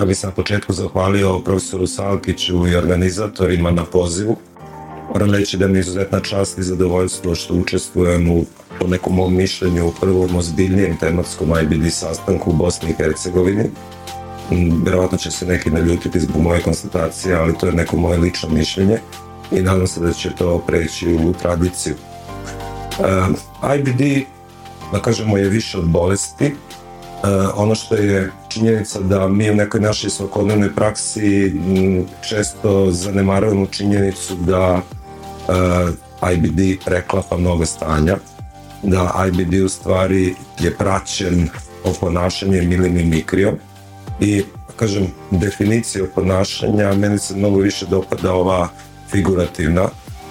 Ja bih se na početku zahvalio profesoru Salkiću i organizatorima na pozivu. Moram reći da mi je izuzetna čast i zadovoljstvo što učestvujem u, po nekom mom mišljenju, u prvom ozbiljnijem tematskom IBD sastanku u Bosni i Hercegovini. Mm, Vjerojatno će se neki naljutiti zbog moje konstatacije, ali to je neko moje lično mišljenje i nadam se da će to preći u tradiciju. Uh, IBD, da kažemo, je više od bolesti, ono što je činjenica da mi u nekoj našoj svakodnevnoj praksi m, često zanemarujemo činjenicu da uh, IBD preklapa mnogo stanja, da IBD u stvari je praćen oponašanjem ili mimikrijom i kažem definicija ponašanja meni se mnogo više dopada ova figurativna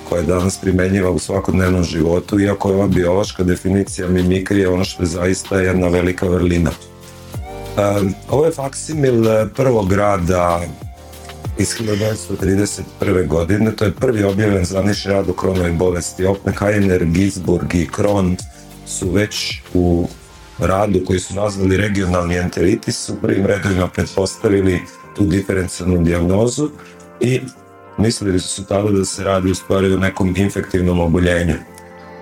koja je danas primenjiva u svakodnevnom životu, iako je ova biološka definicija mimikrije ono što je zaista jedna velika vrlina. Um, ovo je faksimil prvog rada iz 1931. godine, to je prvi objavljen zvanični rad o kronovoj bolesti. Oppenheimer, Ginsburg i Kron su već u radu koji su nazvali regionalni enteritis u prvim redovima pretpostavili tu diferencijalnu dijagnozu i mislili su tada da se radi u stvari o nekom infektivnom oboljenju.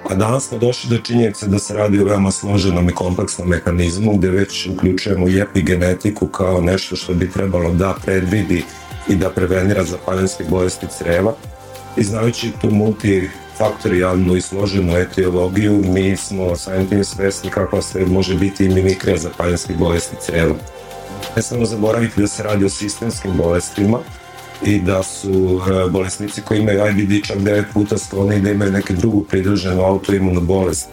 A danas smo došli do činjenice da se radi o veoma složenom i kompleksnom mehanizmu gde već uključujemo i epigenetiku kao nešto što bi trebalo da predvidi i da prevenira zapaljenske bolesti creva. I znajući tu multifaktorijalnu i složenu etiologiju, mi smo samim tim svesni kakva sve može biti i mimikrija bolesti creva. Ne samo zaboraviti da se radi o sistemskim bolestima, i da su e, bolesnici koji imaju IBD čak 9 puta skloni da imaju neku drugu pridruženu autoimunu bolest.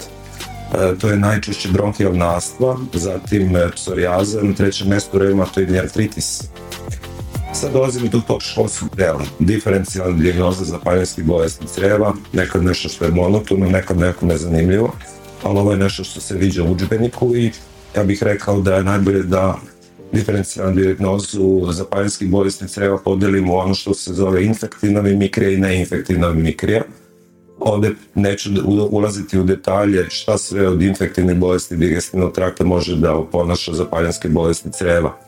E, to je najčešće bronhijalna astma, zatim e, psorijaza, na trećem mestu reumatoidni artritis. Sad dolazimo do tog školskog dela, diferencijalna dijagnoza zapaljenskih bolesti creva, nekad nešto što je monotono, nekad neko nezanimljivo, ali ovo je nešto što se viđa u učbeniku i ja bih rekao da je najbolje da diferencijalnu dijagnozu zapaljenskih bolesti podelimo u ono što se zove infektivna mimikrija i neinfektivna mimikrija. Ovde neću ulaziti u detalje šta sve od infektivnih bolesti digestivnog trakta može da oponaša zapaljenske bolesti creva.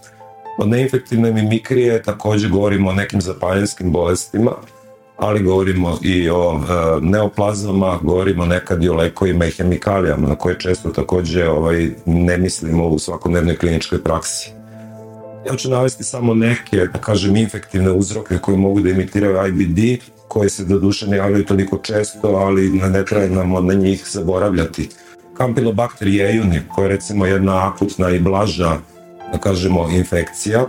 Od neinfektivne mimikrije takođe govorimo o nekim zapaljenskim bolestima, ali govorimo i o e, neoplazama, govorimo nekad i o lekovima i hemikalijama na koje često takođe ovaj, ne mislimo u svakodnevnoj kliničkoj praksi. Ja ću navesti samo neke, da kažem, infektivne uzroke koji mogu da imitiraju IBD, koje se do duše ne javljaju toliko često, ali ne treba nam na njih zaboravljati. Campylobacter jejuni, koja je recimo jedna akutna i blaža, da kažemo, infekcija,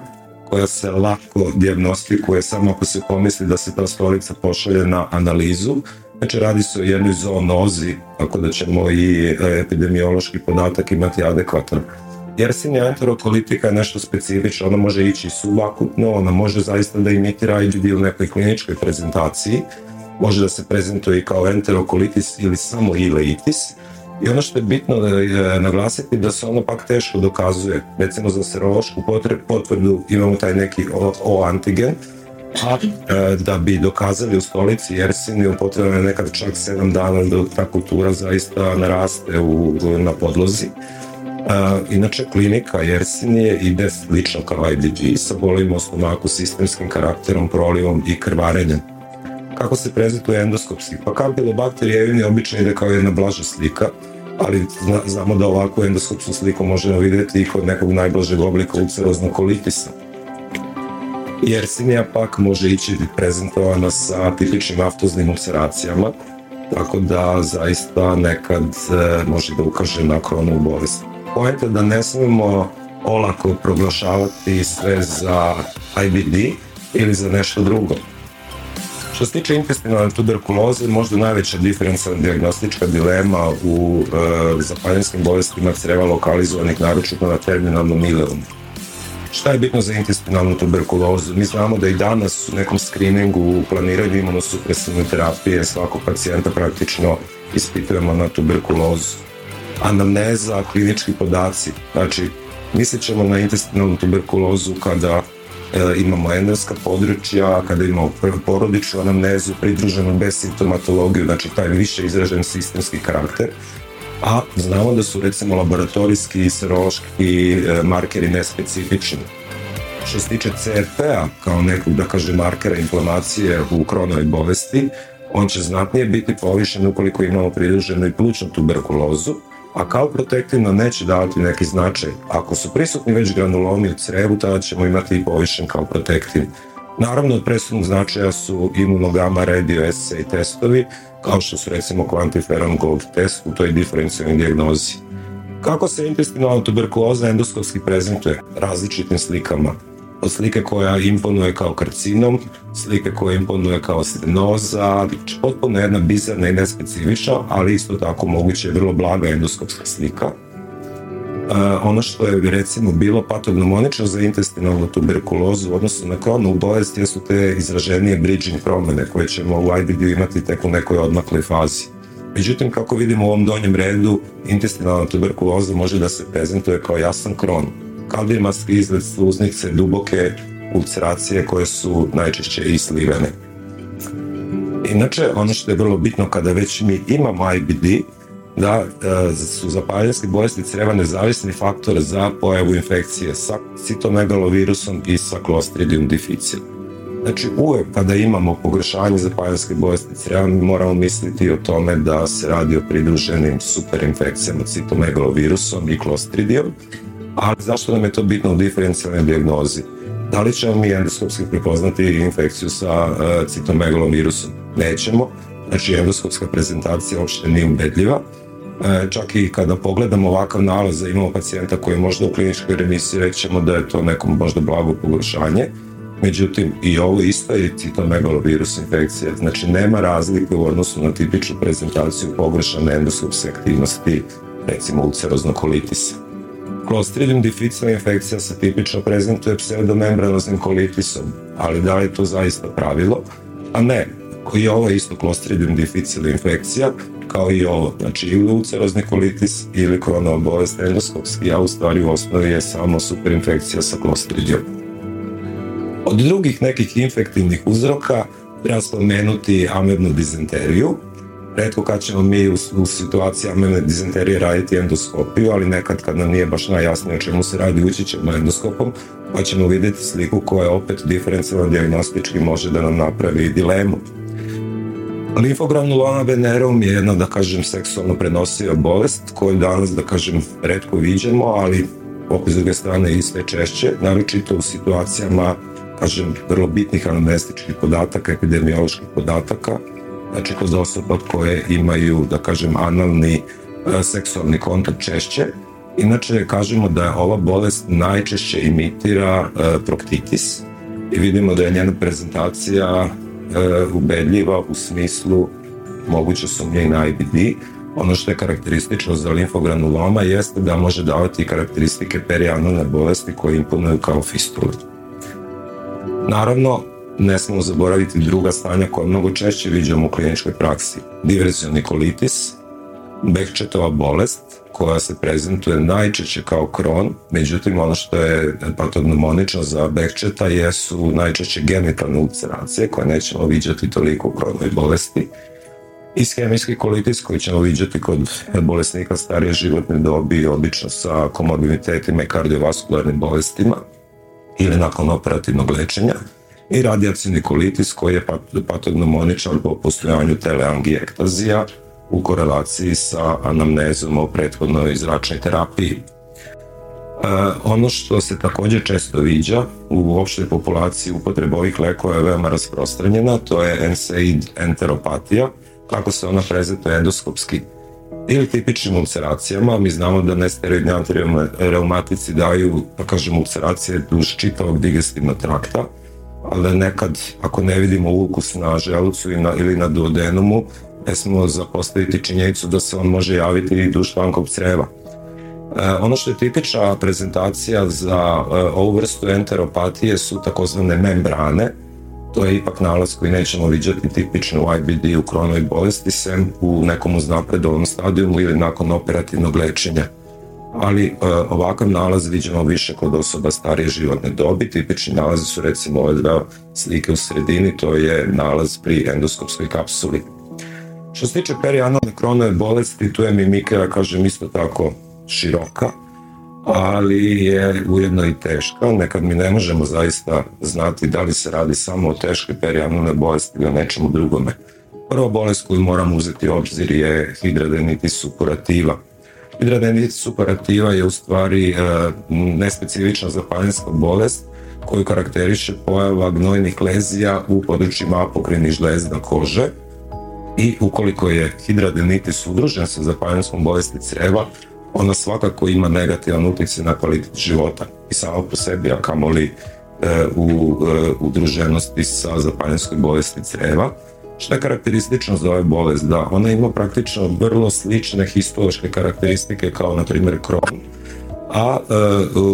koja se lako diagnostikuje samo ako se pomisli da se ta stolica pošalje na analizu. Znači radi se o jednoj zoonozi, tako da ćemo i e, epidemiološki podatak imati adekvatan. Yersinia enterokolitika je nešto specifično, ona može ići subakutno, ona može zaista da imitira IBD u nekoj kliničkoj prezentaciji, može da se prezentuje kao enterokolitis ili samo ileitis, I ono što je bitno da je naglasiti da se ono pak teško dokazuje. Recimo za serološku potvrdu imamo taj neki O, o antigen, a e, da bi dokazali u stolici Jersini potrebno je nekad čak 7 dana da ta kultura zaista naraste u, na podlozi. Inače, klinika Jersinije ide slično kao IBD sa bolima u stomaku, sistemskim karakterom, prolivom i krvarenjem. Kako se prezentuje endoskopski? Pa kampilobakter jevini obično ide kao jedna blaža slika, ali zna, znamo da ovakvu endoskopsku sliku možemo videti i kod nekog najblažeg oblika ulceroznog kolitisa. Jersinija pak može ići prezentovana sa tipičnim aftoznim ulceracijama, tako da zaista nekad e, može da ukaže na kronu bolest pojete da ne smemo olako proglašavati sve za IBD ili za nešto drugo. Što se tiče intestinalne tuberkuloze, možda najveća diferencijalna diagnostička dilema u e, bolestima creva lokalizovanih naročito na terminalnom ileum. Šta je bitno za intestinalnu tuberkulozu? Mi znamo da i danas u nekom screeningu u planiranju imunosupresivne terapije svakog pacijenta praktično ispitujemo na tuberkulozu. Anamneza, klinički podaci, znači mislit ćemo na intestinalnu tuberkulozu kada e, imamo endemska područja, kada imamo porodičnu anamnezu pridruženu bez simptomatologiju, znači taj više izražen sistemski karakter, a znamo da su recimo laboratorijski i serološki e, markeri nespecifični. Što se tiče CRP-a kao nekog, da kaže, markera inflamacije u kronoj bolesti, on će znatnije biti povišen ukoliko imamo pridruženu i plućnu tuberkulozu, a kao protektivno neće davati neki značaj. Ako su prisutni već granulomi u crevu, tada ćemo imati i povišen kao protektiv. Naravno, od presudnog značaja su imunogama radio assay testovi, kao što su recimo quantiferon gold test u toj diferencijalnoj dijagnozi. Kako se intestinalna tuberkuloza endoskopski prezentuje? Različitim slikama. Od slike koja imponuje kao karcinom, slike koja imponuje kao stenoza, potpuno jedna bizarna i nespecifična, ali isto tako moguće je vrlo blaga endoskopska slika ono što je recimo bilo patognomonično za intestinalnu tuberkulozu u odnosu na kronu bolest jesu te izraženije bridging promene koje ćemo u IBD imati tek u nekoj odmakloj fazi. Međutim, kako vidimo u ovom donjem redu, intestinalna tuberkuloza može da se prezentuje kao jasan kron. Kaldijematski izgled sluznice, duboke ulceracije koje su najčešće i slivene. Inače, ono što je vrlo bitno kada već mi imamo IBD, da e, su zapaljenske bolesti creva nezavisni faktor za pojavu infekcije sa citomegalovirusom i sa Clostridium difficile. Znači, uvek kada imamo pogrešanje zapaljenske bolesti creva, mi moramo misliti o tome da se radi o pridruženim superinfekcijama citomegalovirusom i Clostridium, ali zašto nam je to bitno u diferencijalnoj dijagnozi? Da li ćemo mi endoskopski prepoznati infekciju sa uh, citomegalovirusom? Nećemo, znači endoskopska prezentacija uopšte nije ubedljiva, E, čak i kada pogledamo ovakav nalaz imamo pacijenta koji je možda u kliničkoj remisiji, rećemo da je to neko možda blago pogoršanje. Međutim, i ovo isto je citomegalovirus infekcija, znači nema razlike u odnosu na tipičnu prezentaciju pogrešane endoskopske aktivnosti, recimo ulceroznog kolitisa. Clostridium difficile infekcija se tipično prezentuje pseudomembranoznim kolitisom, ali da li je to zaista pravilo? A ne, i ovo isto Clostridium difficile infekcija, kao i ovo, znači ili ulcerozni kolitis ili koronova bolest a u stvari u osnovi je samo superinfekcija sa klostridijom. Od drugih nekih infektivnih uzroka treba spomenuti amebnu dizenteriju. Redko kad ćemo mi u, u situaciji amebne dizenterije raditi endoskopiju, ali nekad kad nam nije baš najjasnije o čemu se radi, ući ćemo endoskopom, pa ćemo vidjeti sliku koja opet diferencijalno diagnostički može da nam napravi dilemu. Limfogranuloma venerum je jedna, da kažem, seksualno prenosiva bolest koju danas, da kažem, redko viđamo, ali opet s druge strane i sve češće, naročito u situacijama, kažem, vrlo bitnih anamnestičkih podataka, epidemioloških podataka, znači kod osoba koje imaju, da kažem, analni e, seksualni kontakt češće. Inače, kažemo da ova bolest najčešće imitira e, proktitis i vidimo da je njena prezentacija e, ubedljiva u smislu moguće sumnje i na IBD. Ono što je karakteristično za limfogranuloma jeste da može davati karakteristike perianalne bolesti koje imponuju kao fistule. Naravno, ne smemo zaboraviti druga stanja koja mnogo češće viđamo u kliničkoj praksi. Diverzioni kolitis, Behčetova bolest, koja se prezentuje najčešće kao kron, međutim ono što je patognomonično za Behčeta jesu najčešće genitalne ulceracije koje nećemo viđati toliko u kronoj bolesti. Ishemijski kolitis koji ćemo viđati kod bolesnika starije životne dobi, obično sa komorbiditetima i kardiovaskularnim bolestima ili nakon operativnog lečenja i radijacijni kolitis koji je patognomoničan po postojanju teleangiektazija, u korelaciji sa anamnezom o prethodnoj zračnoj terapiji. E, ono što se takođe često viđa u opštoj populaciji upotreba ovih lekova je veoma rasprostranjena, to je NSAID enteropatija, kako se ona prezentuje endoskopski ili tipičnim ulceracijama. Mi znamo da nesteroidni antireumatici daju, pa kažemo, ulceracije duž čitavog digestivnog trakta, ali nekad, ako ne vidimo ukus na želucu ili na duodenumu, ne smemo zapostaviti činjenicu da se on može javiti i duž vankog creva. ono što je tipična prezentacija za ovu vrstu enteropatije su takozvane membrane, to je ipak nalaz koji nećemo viđati tipično u IBD u kronoj bolesti, sem u nekom uznapredovom stadijumu ili nakon operativnog lečenja. Ali e, ovakav nalaz viđamo više kod osoba starije životne dobi. Tipični nalazi su recimo ove dva slike u sredini, to je nalaz pri endoskopskoj kapsuli. Što se tiče perianalne kronove bolesti, tu je mimika, kažem, isto tako široka ali je ujedno i teška. Nekad mi ne možemo zaista znati da li se radi samo o teškoj perianulne bolesti ili nečemu drugome. Prva bolest koju moramo uzeti u obzir je hidradenitis supurativa. Hidradenitis supurativa je u stvari e, nespecifična zapaljinska bolest koju karakteriše pojava gnojnih lezija u područjima apokrinih žlezda kože i ukoliko je hidradenitis udružen sa zapaljinskom bolesti creva, ona svakako ima negativan utjecaj na kvalitet života i samo po sebi, a kamoli e, u e, udruženosti sa zapaljenskoj bolesti creva. Što je karakteristično za ove bolest? Da, ona ima praktično vrlo slične histološke karakteristike kao na primjer Crohn. A e,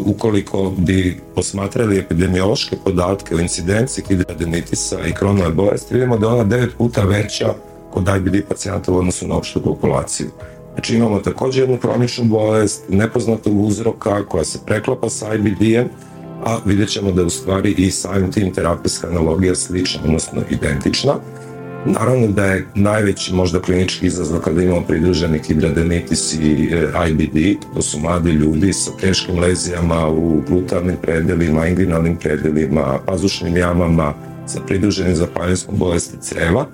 ukoliko bi posmatrali epidemiološke podatke o incidenciji hidradenitisa i kronove bolesti, vidimo da je ona devet puta veća kod IBD pacijenta u odnosu na opštu populaciju. Znači imamo također jednu kroničnu bolest nepoznatog uzroka koja se preklapa sa IBD-em, a vidjet ćemo da je u stvari i samim tim terapijska analogija slična, odnosno identična. Naravno da je najveći možda klinički izazov kada imamo pridruženi hidradenitis i e, IBD, to su mladi ljudi sa teškim lezijama u glutarnim predelima, inguinalnim predelima, pazušnim jamama, sa pridruženim zapaljinskom bolesti creva,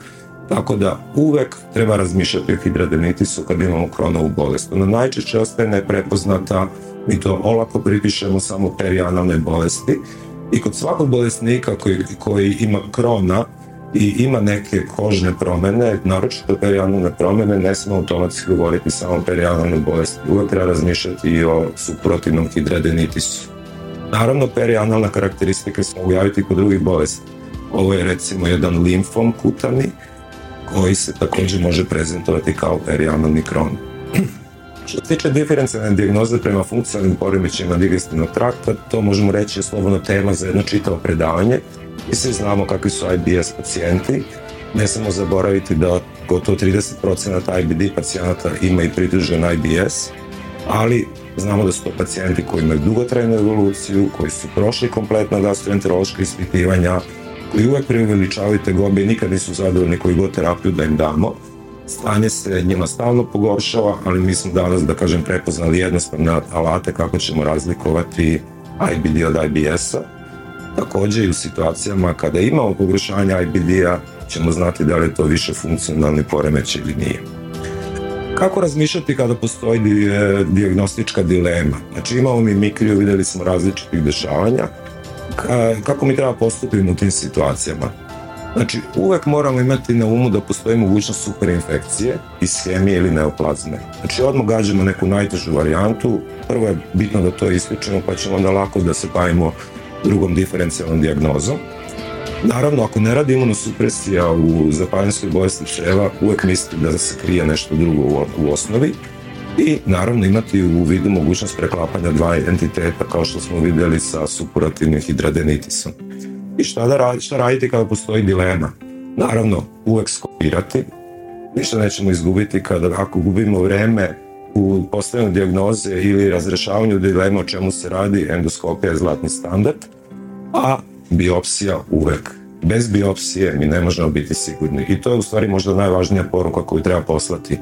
tako da uvek treba razmišljati o hidradenitisu kad imamo kronovu bolest. Ona najčešće ostaje neprepoznata, mi to olako pripišemo samo perianalne bolesti i kod svakog bolesnika koji, koji ima krona i ima neke kožne promene, naročito perianalne promene, ne smemo automatski govoriti samo o perianalnoj bolesti. Uvek treba razmišljati i o suprotivnom hidradenitisu. Naravno, perianalna karakteristika se mogu javiti kod drugih bolesti. Ovo je recimo jedan limfom kutani, koji se također može prezentovati kao perianalni kron. Što se tiče diferencijalne dijagnoze prema funkcionalnim poremećajima digestivnog trakta, to možemo reći je slobodno tema za jedno čitavo predavanje i svi znamo kakvi su IBS pacijenti. Ne samo zaboraviti da gotovo 30% IBD pacijenata ima i pridružen IBS, ali znamo da su to pacijenti koji imaju dugotrajnu evoluciju, koji su prošli kompletna gastroenterološka ispitivanja, koji uvek preuveličavaju gobe i nikad nisu zadovoljni koji god terapiju da im damo. Stanje se njima stalno pogoršava, ali mi smo danas, da kažem, prepoznali jednostavne alate kako ćemo razlikovati IBD od IBS-a. Također i u situacijama kada imamo pogoršanje IBD-a ćemo znati da li je to više funkcionalni poremećaj ili nije. Kako razmišljati kada postoji diagnostička dilema? Znači imamo mi mikriju, vidjeli smo različitih dešavanja, kako mi treba postupiti u tim situacijama. Znači, uvek moramo imati na umu da postoji mogućnost superinfekcije, ishemije ili neoplazme. Znači, odmah gađamo neku najtežu varijantu, prvo je bitno da to isključimo, pa ćemo onda lako da se bavimo drugom diferencijalnom dijagnozom. Naravno, ako ne radi imunosupresija u zapaljenskoj bolesti uvek mislite da se krije nešto drugo u osnovi, i naravno imati u vidu mogućnost preklapanja dva entiteta kao što smo vidjeli sa supurativnim hidradenitisom. I šta, da radi, šta raditi kada postoji dilema? Naravno, uvek skopirati, ništa nećemo izgubiti kada ako gubimo vreme u postavljanju dijagnoze ili razrešavanju dilema o čemu se radi, endoskopija je zlatni standard, a biopsija uvek. Bez biopsije mi ne možemo biti sigurni i to je u stvari možda najvažnija poruka koju treba poslati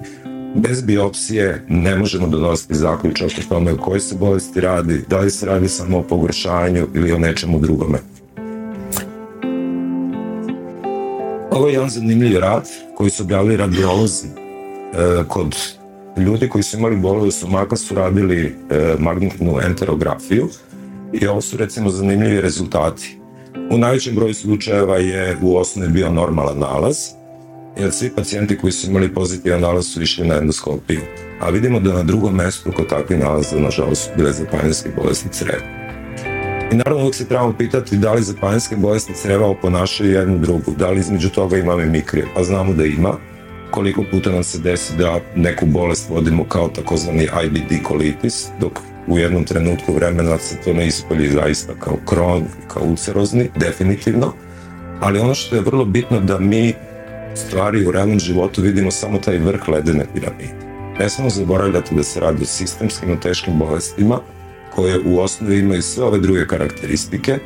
bez biopsije ne možemo donositi zaključak o tome o kojoj se bolesti radi, da li se radi samo o pogoršanju ili o nečemu drugome. Ovo je jedan zanimljiv rad koji su objavili radiolozi e, kod ljudi koji su imali bolove stomaka su radili e, magnetnu enterografiju i ovo su recimo zanimljivi rezultati. U najvećem broju slučajeva je u osnovi bio normalan nalaz, jer svi pacijenti koji su imali pozitivan nalaz su išli na endoskopiju. A vidimo da na drugom mjestu kod takvih nalaza, nažalost, su bile bolesti creva. I naravno uvijek se trebamo pitati da li zapanjske bolesti creva oponašaju jednu drugu, da li između toga ima mimikrije, pa znamo da ima. Koliko puta nam se desi da neku bolest vodimo kao takozvani IBD kolitis, dok u jednom trenutku vremena se to ne ispolji zaista kao kron, kao ulcerozni, definitivno. Ali ono što je vrlo bitno da mi stvari u realnom životu vidimo samo taj vrh ledene piramide. Ne samo zaboravljati da se radi o sistemskim, o teškim bolestima, koje u osnovi imaju sve ove druge karakteristike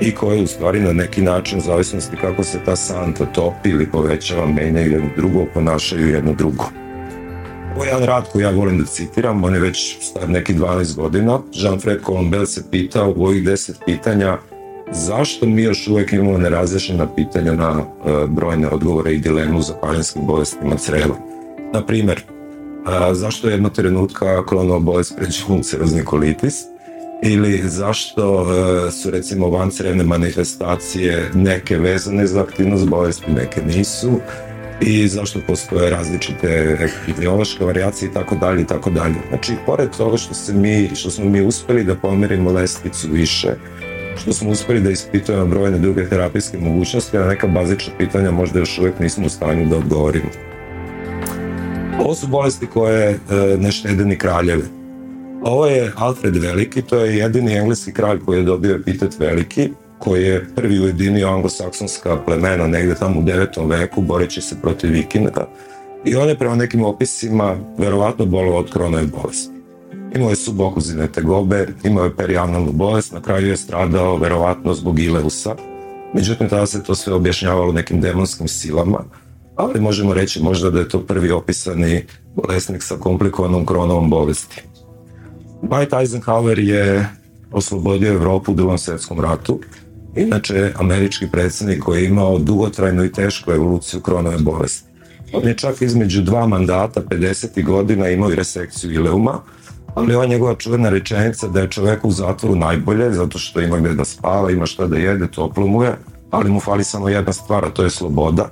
i koje u stvari na neki način, u zavisnosti kako se ta santa topi ili povećava, menjaju jedno drugo, ponašaju jedno drugo. Ovo je jedan rad koji ja volim da citiram, on je već star neki 12 godina. Jean-Fred Colombel se pitao u ovih 10 pitanja zašto mi još uvek imamo nerazrešena pitanja na uh, brojne odgovore i dilemu u zapaljanskim bolestima creva. Na primer, uh, zašto jedno trenutka kolonova bolest pređe ulcerozni kolitis ili zašto uh, su recimo vancrevne manifestacije neke vezane za aktivnost bolesti, neke nisu i zašto postoje različite epidemiološke variacije i tako dalje i tako dalje. Znači, pored toga što, mi, što smo mi uspeli da pomerimo lestvicu više, što smo uspeli da ispitujemo brojne druge terapijske mogućnosti, a neka bazična pitanja možda još uvek nismo u stanju da odgovorimo. Ovo su bolesti koje e, ne štede ni kraljeve. Ovo je Alfred Veliki, to je jedini engleski kralj koji je dobio epitet Veliki, koji je prvi ujedinio anglosaksonska plemena negde tamo u 9. veku boreći se protiv vikinga i on je prema nekim opisima verovatno bolao od kronove bolesti. Imao je subokozine tegobe, imao je perianalnu bolest, na kraju je stradao verovatno zbog Ileusa. Međutim, tada se to sve objašnjavalo nekim demonskim silama, ali možemo reći možda da je to prvi opisani bolesnik sa komplikovanom kronovom bolesti. Dwight Eisenhower je oslobodio Evropu u drugom svetskom ratu Inače, američki predsednik koji je imao dugotrajnu i tešku evoluciju kronove bolesti. On je čak između dva mandata, 50. godina, imao i resekciju ileuma, ali ova njegova čuvena rečenica da je čovek u zatvoru najbolje, zato što ima gde da spava, ima šta da jede, toplo mu je, ali mu fali samo jedna stvar, a to je sloboda.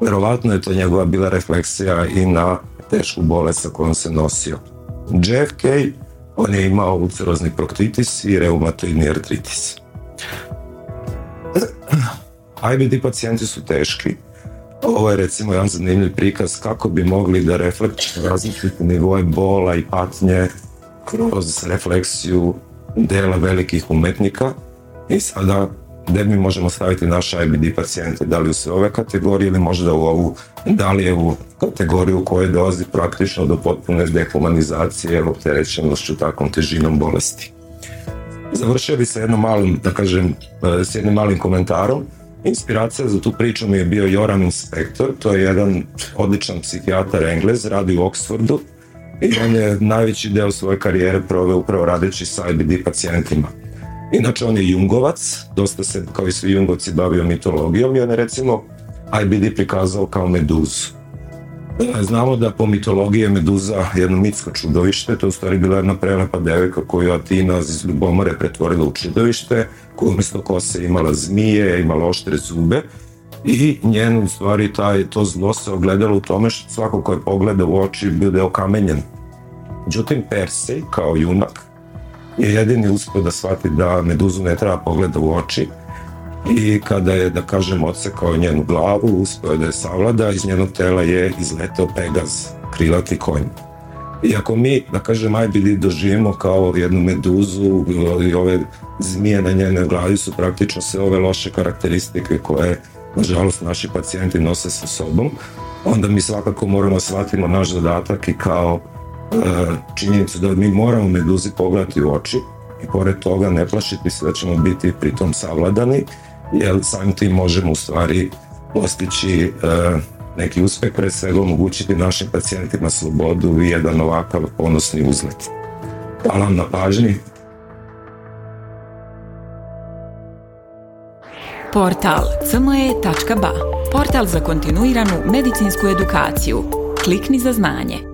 Verovatno je to njegova bila refleksija i na tešku bolest sa kojom se nosio. JFK, on je imao ulcerozni proktitis i reumatoidni artritis. IBD pacijenti su teški. Ovo je recimo jedan zanimljiv prikaz kako bi mogli da reflektuju različite nivoje bola i patnje kroz refleksiju dela velikih umetnika i sada gde mi možemo staviti naše IBD pacijente, da li u sve ove kategorije ili možda u ovu, da li je u kategoriju koje dolazi praktično do potpune dehumanizacije, opterećenošću takvom težinom bolesti. Završio bi sa jednom malim, da kažem, e, s jednim malim komentarom. Inspiracija za tu priču mi je bio Joram Inspektor, to je jedan odličan psihijatar englez, radi u Oxfordu i on je najveći deo svoje karijere proveo upravo radeći sa IBD pacijentima. Inače, on je jungovac, dosta se, kao i svi jungovci, bavio mitologijom i on je recimo IBD prikazao kao meduzu. Znamo da po mitologiji je Meduza jedno mitsko čudovište, to je u stvari bila jedna prelepa devojka koju Atina iz ljubomore pretvorila u čudovište, koja umesto kose imala zmije, imala oštre zube i njenu u stvari taj, to zlo se ogledalo u tome što svako ko je pogleda u oči bude okamenjen. Međutim, Persej, kao junak, je jedini uspio da shvati da Meduzu ne treba pogleda u oči, i kada je, da kažem, odsekao njenu glavu, uspeo je da je savlada, iz njenog tela je izletao Pegaz, krilati konj. I ako mi, da kažem, IBD doživimo kao jednu meduzu i ove zmije na njenoj glavi su praktično sve ove loše karakteristike koje, nažalost, naši pacijenti nose sa sobom, onda mi svakako moramo shvatimo naš zadatak i kao e, činjenicu da mi moramo meduzi pogledati u oči i pored toga ne plašiti se da ćemo biti pritom savladani jer samim tim možemo u stvari postići uh, neki uspeh, pre svega omogućiti našim pacijentima slobodu i jedan ovakav ponosni uzlet. Hvala vam na pažnji. Portal cme.ba Portal za kontinuiranu medicinsku edukaciju. Klikni za znanje.